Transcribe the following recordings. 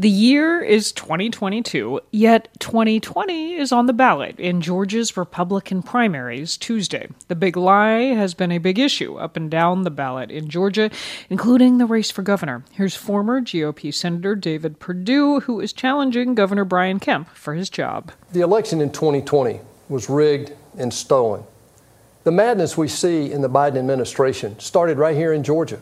The year is 2022, yet 2020 is on the ballot in Georgia's Republican primaries Tuesday. The big lie has been a big issue up and down the ballot in Georgia, including the race for governor. Here's former GOP Senator David Perdue, who is challenging Governor Brian Kemp for his job. The election in 2020 was rigged and stolen. The madness we see in the Biden administration started right here in Georgia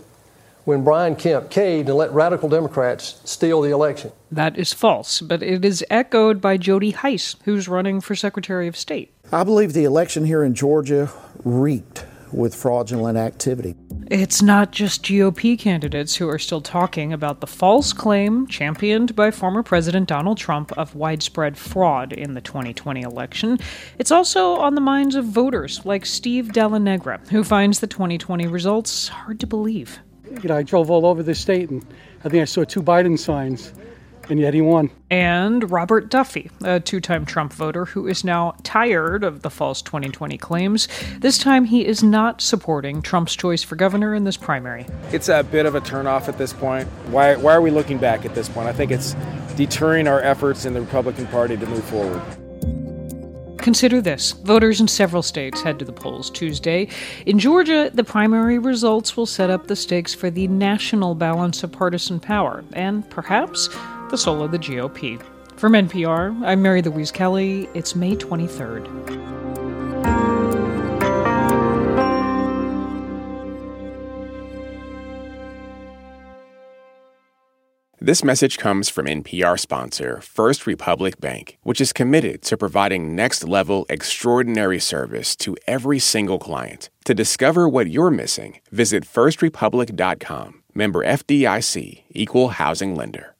when Brian Kemp caved and let radical Democrats steal the election. That is false, but it is echoed by Jody Hice, who's running for Secretary of State. I believe the election here in Georgia reeked with fraudulent activity. It's not just GOP candidates who are still talking about the false claim championed by former President Donald Trump of widespread fraud in the 2020 election. It's also on the minds of voters like Steve Della Negra, who finds the 2020 results hard to believe you know, I drove all over the state and I think I saw two Biden signs, and yet he won. And Robert Duffy, a two time Trump voter who is now tired of the false 2020 claims. This time he is not supporting Trump's choice for governor in this primary. It's a bit of a turnoff at this point. Why, why are we looking back at this point? I think it's deterring our efforts in the Republican Party to move forward. Consider this voters in several states head to the polls Tuesday. In Georgia, the primary results will set up the stakes for the national balance of partisan power and perhaps the soul of the GOP. From NPR, I'm Mary Louise Kelly. It's May 23rd. This message comes from NPR sponsor First Republic Bank, which is committed to providing next level extraordinary service to every single client. To discover what you're missing, visit firstrepublic.com. Member FDIC, Equal Housing Lender.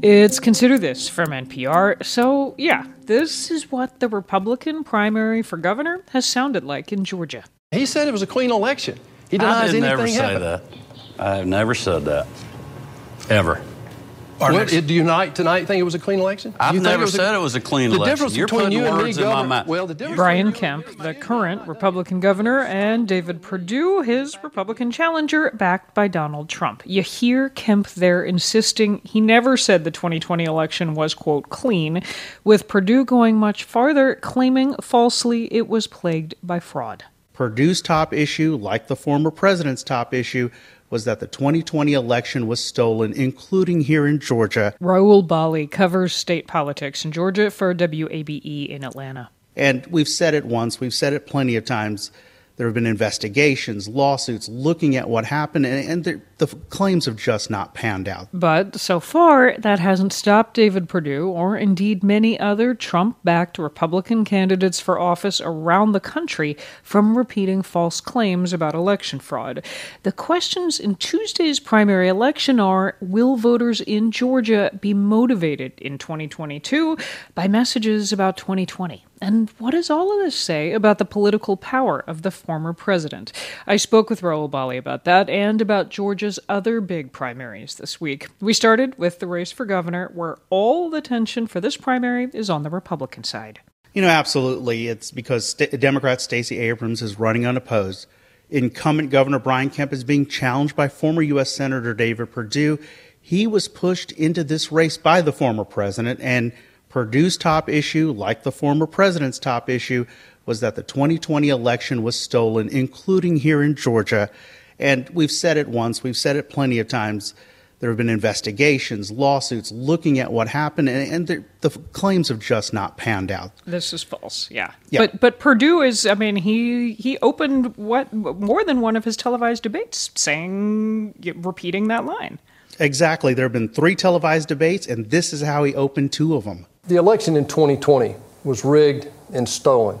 It's Consider This from NPR. So, yeah, this is what the Republican primary for governor has sounded like in Georgia. He said it was a clean election. He denies I did anything never say happened. that. I have never said that. Ever. What, do you not tonight think it was a clean election? I've You never it was a- said it was a clean the election. difference You're between putting you and me, words in my Governor, mouth. well, the difference Brian between you and Kemp, the current Republican governor, and David Perdue, his Republican challenger, backed by Donald Trump. You hear Kemp there insisting he never said the 2020 election was, quote, clean, with Perdue going much farther, claiming falsely it was plagued by fraud. Perdue's top issue, like the former president's top issue, was that the 2020 election was stolen, including here in Georgia. Rahul Bali covers state politics in Georgia for WABE in Atlanta. And we've said it once, we've said it plenty of times. There have been investigations, lawsuits looking at what happened, and, and the, the claims have just not panned out. But so far, that hasn't stopped David Perdue, or indeed many other Trump backed Republican candidates for office around the country, from repeating false claims about election fraud. The questions in Tuesday's primary election are Will voters in Georgia be motivated in 2022 by messages about 2020? And what does all of this say about the political power of the former president? I spoke with Rahul Bali about that and about Georgia's other big primaries this week. We started with the race for governor, where all the tension for this primary is on the Republican side. You know, absolutely. It's because St- Democrat Stacey Abrams is running unopposed. Incumbent Governor Brian Kemp is being challenged by former U.S. Senator David Perdue. He was pushed into this race by the former president, and Perdue's top issue, like the former president's top issue, was that the 2020 election was stolen, including here in Georgia. And we've said it once, we've said it plenty of times. There have been investigations, lawsuits looking at what happened, and, and the, the claims have just not panned out. This is false. Yeah. Yeah. But but Perdue is I mean he he opened what more than one of his televised debates saying repeating that line. Exactly. There have been three televised debates, and this is how he opened two of them. The election in 2020 was rigged and stolen.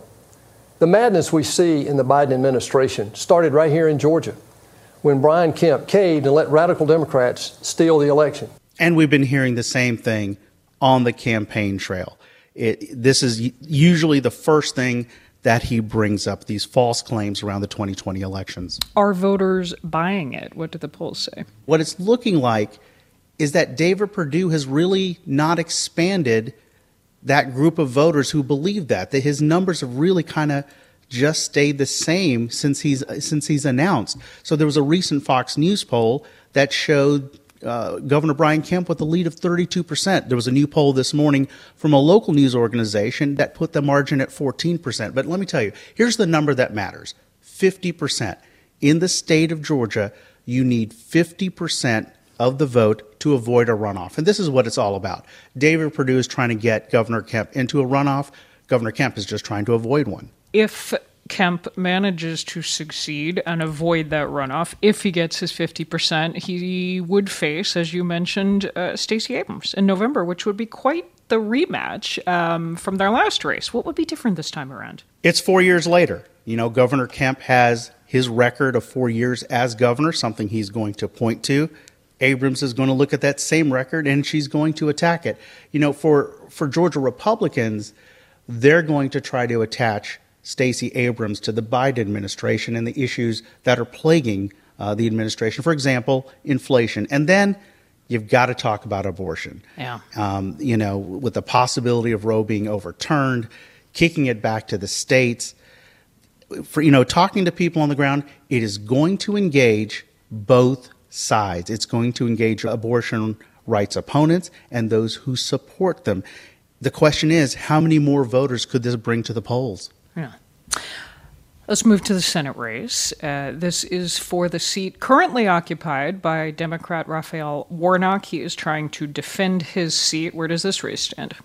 The madness we see in the Biden administration started right here in Georgia when Brian Kemp caved and let radical Democrats steal the election. And we've been hearing the same thing on the campaign trail. It, this is usually the first thing that he brings up these false claims around the 2020 elections. Are voters buying it? What do the polls say? What it's looking like is that David Perdue has really not expanded that group of voters who believe that, that his numbers have really kind of just stayed the same since he's since he's announced. So there was a recent Fox News poll that showed uh, Governor Brian Kemp with a lead of 32%. There was a new poll this morning from a local news organization that put the margin at 14%. But let me tell you, here's the number that matters 50%. In the state of Georgia, you need 50% of the vote to avoid a runoff. And this is what it's all about. David Perdue is trying to get Governor Kemp into a runoff. Governor Kemp is just trying to avoid one. If Kemp manages to succeed and avoid that runoff, if he gets his 50%, he would face, as you mentioned, uh, Stacey Abrams in November, which would be quite the rematch um, from their last race. What would be different this time around? It's four years later. You know, Governor Kemp has his record of four years as governor, something he's going to point to. Abrams is going to look at that same record and she's going to attack it. You know, for, for Georgia Republicans, they're going to try to attach Stacey Abrams to the Biden administration and the issues that are plaguing uh, the administration. For example, inflation. And then you've got to talk about abortion. Yeah. Um, you know, with the possibility of Roe being overturned, kicking it back to the states. For, you know, talking to people on the ground, it is going to engage both sides. It's going to engage abortion rights opponents and those who support them. The question is, how many more voters could this bring to the polls? Yeah. Let's move to the Senate race. Uh, this is for the seat currently occupied by Democrat Raphael Warnock. He is trying to defend his seat. Where does this race stand?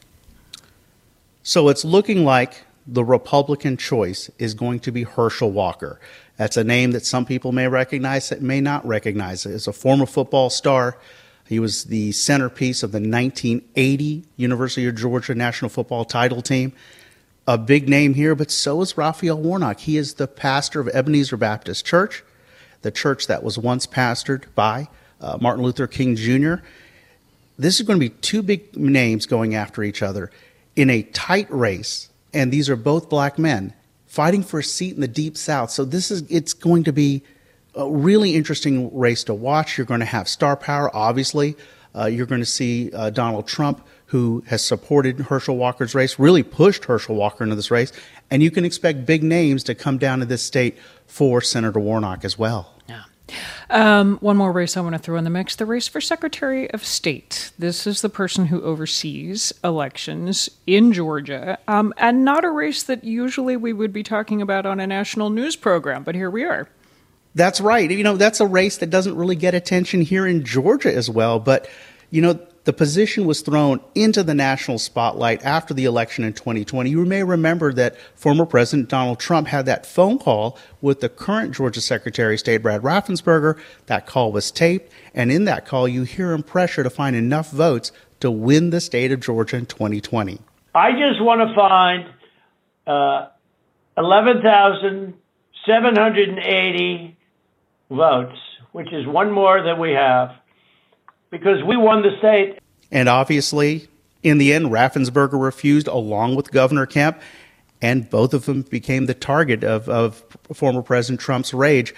So it's looking like the Republican choice is going to be Herschel Walker. That's a name that some people may recognize, that may not recognize. As a former football star, he was the centerpiece of the 1980 University of Georgia national football title team a big name here, but so is Raphael Warnock. He is the pastor of Ebenezer Baptist Church, the church that was once pastored by uh, Martin Luther King Jr. This is going to be two big names going after each other in a tight race, and these are both black men fighting for a seat in the deep south. So this is it's going to be a really interesting race to watch. You're going to have star power, obviously. Uh, you're going to see uh, Donald Trump who has supported Herschel Walker's race, really pushed Herschel Walker into this race. And you can expect big names to come down to this state for Senator Warnock as well. Yeah. Um, one more race I want to throw in the mix the race for Secretary of State. This is the person who oversees elections in Georgia, um, and not a race that usually we would be talking about on a national news program, but here we are. That's right. You know, that's a race that doesn't really get attention here in Georgia as well. But, you know, the position was thrown into the national spotlight after the election in 2020. You may remember that former President Donald Trump had that phone call with the current Georgia Secretary of State, Brad Raffensperger. That call was taped, and in that call, you hear him pressure to find enough votes to win the state of Georgia in 2020. I just want to find uh, 11,780 votes, which is one more than we have because we won the state. And obviously, in the end, Raffensperger refused along with Governor Kemp, and both of them became the target of, of former President Trump's rage.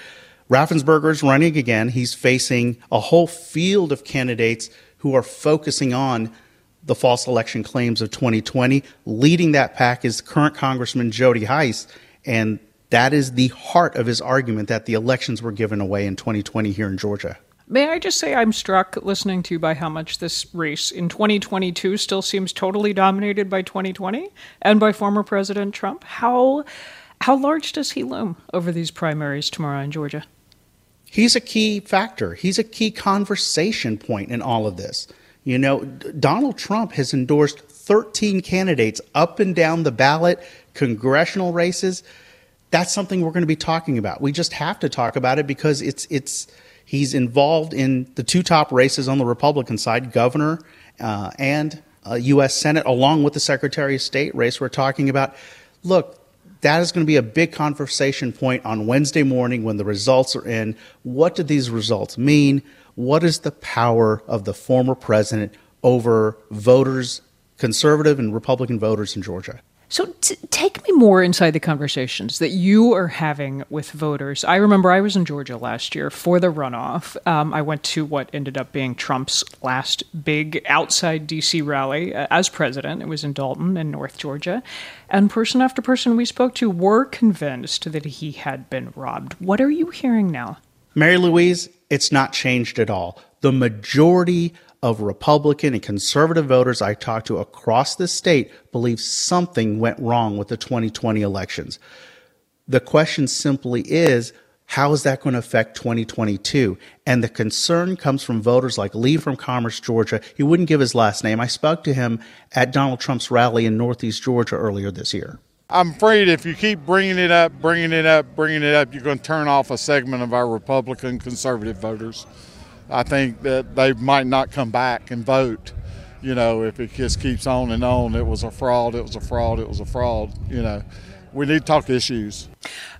Raffensperger is running again. He's facing a whole field of candidates who are focusing on the false election claims of 2020. Leading that pack is current Congressman Jody Hice, and that is the heart of his argument that the elections were given away in 2020 here in Georgia. May I just say I'm struck listening to you by how much this race in 2022 still seems totally dominated by 2020 and by former President Trump. How how large does he loom over these primaries tomorrow in Georgia? He's a key factor. He's a key conversation point in all of this. You know, Donald Trump has endorsed 13 candidates up and down the ballot, congressional races. That's something we're going to be talking about. We just have to talk about it because it's it's He's involved in the two top races on the Republican side, governor uh, and uh, U.S. Senate, along with the Secretary of State race we're talking about. Look, that is going to be a big conversation point on Wednesday morning when the results are in. What do these results mean? What is the power of the former president over voters, conservative and Republican voters in Georgia? So, t- take me more inside the conversations that you are having with voters. I remember I was in Georgia last year for the runoff. Um, I went to what ended up being Trump's last big outside DC rally uh, as president. It was in Dalton in North Georgia. And person after person we spoke to were convinced that he had been robbed. What are you hearing now? Mary Louise, it's not changed at all. The majority of Republican and conservative voters I talked to across the state believe something went wrong with the 2020 elections. The question simply is, how is that going to affect 2022? And the concern comes from voters like Lee from Commerce, Georgia. He wouldn't give his last name. I spoke to him at Donald Trump's rally in Northeast Georgia earlier this year. I'm afraid if you keep bringing it up, bringing it up, bringing it up, you're going to turn off a segment of our Republican conservative voters. I think that they might not come back and vote. You know, if it just keeps on and on, it was a fraud, it was a fraud, it was a fraud. You know, we need to talk issues.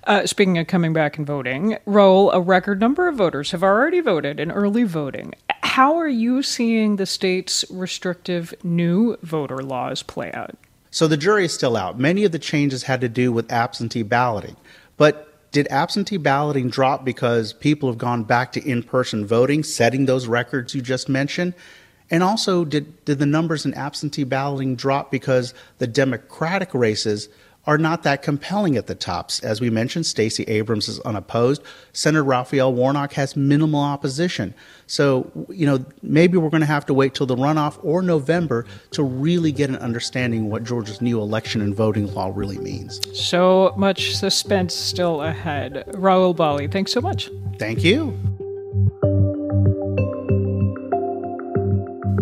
Uh, speaking of coming back and voting, Rahul, a record number of voters have already voted in early voting. How are you seeing the state's restrictive new voter laws play out? So the jury is still out. Many of the changes had to do with absentee balloting. But did absentee balloting drop because people have gone back to in person voting, setting those records you just mentioned? And also, did, did the numbers in absentee balloting drop because the Democratic races are not that compelling at the tops. As we mentioned, Stacey Abrams is unopposed. Senator Raphael Warnock has minimal opposition. So, you know, maybe we're going to have to wait till the runoff or November to really get an understanding what Georgia's new election and voting law really means. So much suspense still ahead. Rahul Bali, thanks so much. Thank you.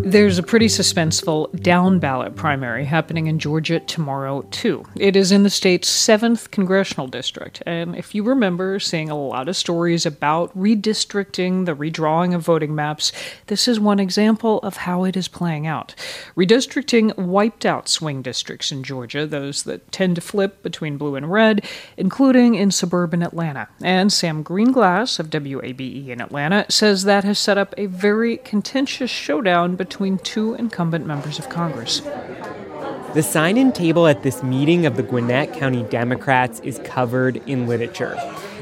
There's a pretty suspenseful down ballot primary happening in Georgia tomorrow, too. It is in the state's 7th congressional district. And if you remember seeing a lot of stories about redistricting, the redrawing of voting maps, this is one example of how it is playing out. Redistricting wiped out swing districts in Georgia, those that tend to flip between blue and red, including in suburban Atlanta. And Sam Gringlas of WABE in Atlanta says that has set up a very contentious showdown between between two incumbent members of Congress. The sign in table at this meeting of the Gwinnett County Democrats is covered in literature.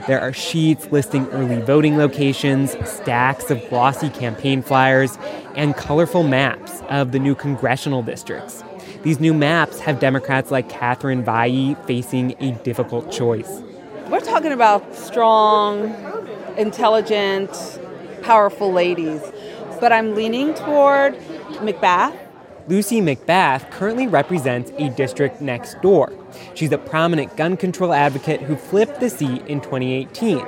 There are sheets listing early voting locations, stacks of glossy campaign flyers, and colorful maps of the new congressional districts. These new maps have Democrats like Catherine Vaille facing a difficult choice. We're talking about strong, intelligent, powerful ladies but I'm leaning toward McBath. Lucy McBath currently represents a district next door. She's a prominent gun control advocate who flipped the seat in 2018.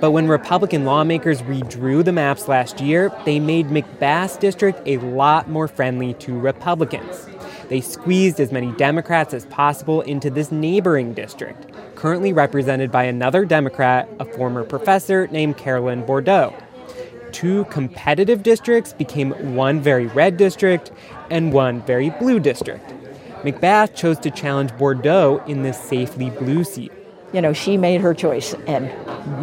But when Republican lawmakers redrew the maps last year, they made McBath's district a lot more friendly to Republicans. They squeezed as many Democrats as possible into this neighboring district, currently represented by another Democrat, a former professor named Carolyn Bourdeaux two competitive districts became one very red district and one very blue district. McBath chose to challenge Bourdeaux in this safely blue seat. You know, she made her choice, and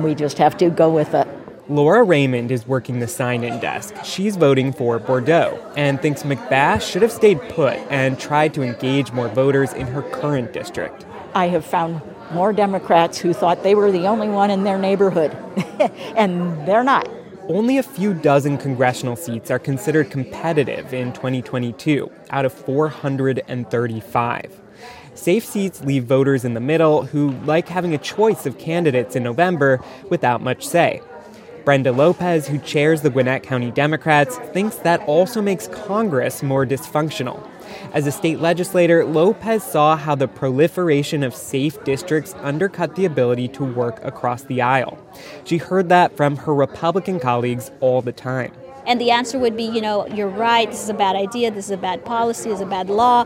we just have to go with it. Laura Raymond is working the sign in desk. She's voting for Bourdeaux and thinks McBath should have stayed put and tried to engage more voters in her current district. I have found more Democrats who thought they were the only one in their neighborhood, and they're not. Only a few dozen congressional seats are considered competitive in 2022 out of 435. Safe seats leave voters in the middle who like having a choice of candidates in November without much say. Brenda Lopez, who chairs the Gwinnett County Democrats, thinks that also makes Congress more dysfunctional. As a state legislator, Lopez saw how the proliferation of safe districts undercut the ability to work across the aisle. She heard that from her Republican colleagues all the time. And the answer would be, you know, you're right, this is a bad idea, this is a bad policy, this is a bad law,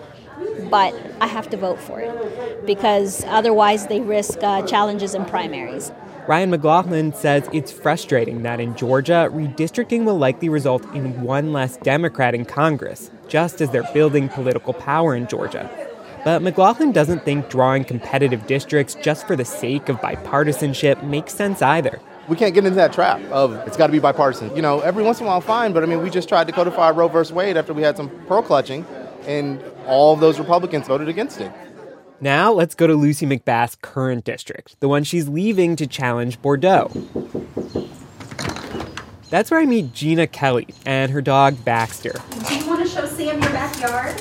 but I have to vote for it because otherwise they risk uh, challenges in primaries. Ryan McLaughlin says it's frustrating that in Georgia, redistricting will likely result in one less Democrat in Congress, just as they're building political power in Georgia. But McLaughlin doesn't think drawing competitive districts just for the sake of bipartisanship makes sense either. We can't get into that trap of it's got to be bipartisan. You know, every once in a while, fine, but I mean, we just tried to codify Roe versus Wade after we had some pearl clutching, and all of those Republicans voted against it. Now let's go to Lucy McBath's current district, the one she's leaving to challenge Bourdeaux. That's where I meet Gina Kelly and her dog Baxter. Do you want to show Sam your backyard?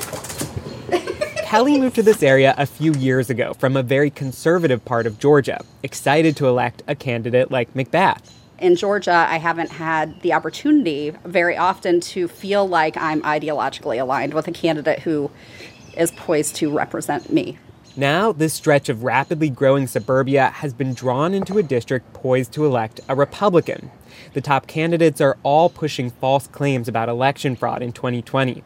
Kelly moved to this area a few years ago from a very conservative part of Georgia, excited to elect a candidate like McBath. In Georgia, I haven't had the opportunity very often to feel like I'm ideologically aligned with a candidate who is poised to represent me. Now, this stretch of rapidly growing suburbia has been drawn into a district poised to elect a Republican. The top candidates are all pushing false claims about election fraud in 2020.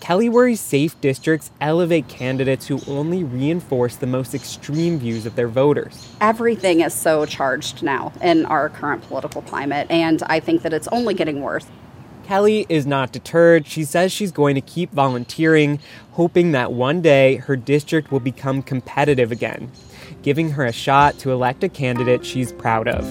Kelly worries safe districts elevate candidates who only reinforce the most extreme views of their voters. Everything is so charged now in our current political climate, and I think that it's only getting worse. Kelly is not deterred. She says she's going to keep volunteering, hoping that one day her district will become competitive again, giving her a shot to elect a candidate she's proud of.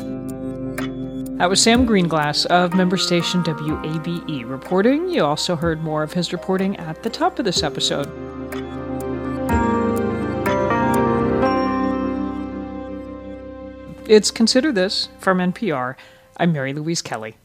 That was Sam Gringlas of member station WABE reporting. You also heard more of his reporting at the top of this episode. It's Consider This from NPR. I'm Mary Louise Kelly.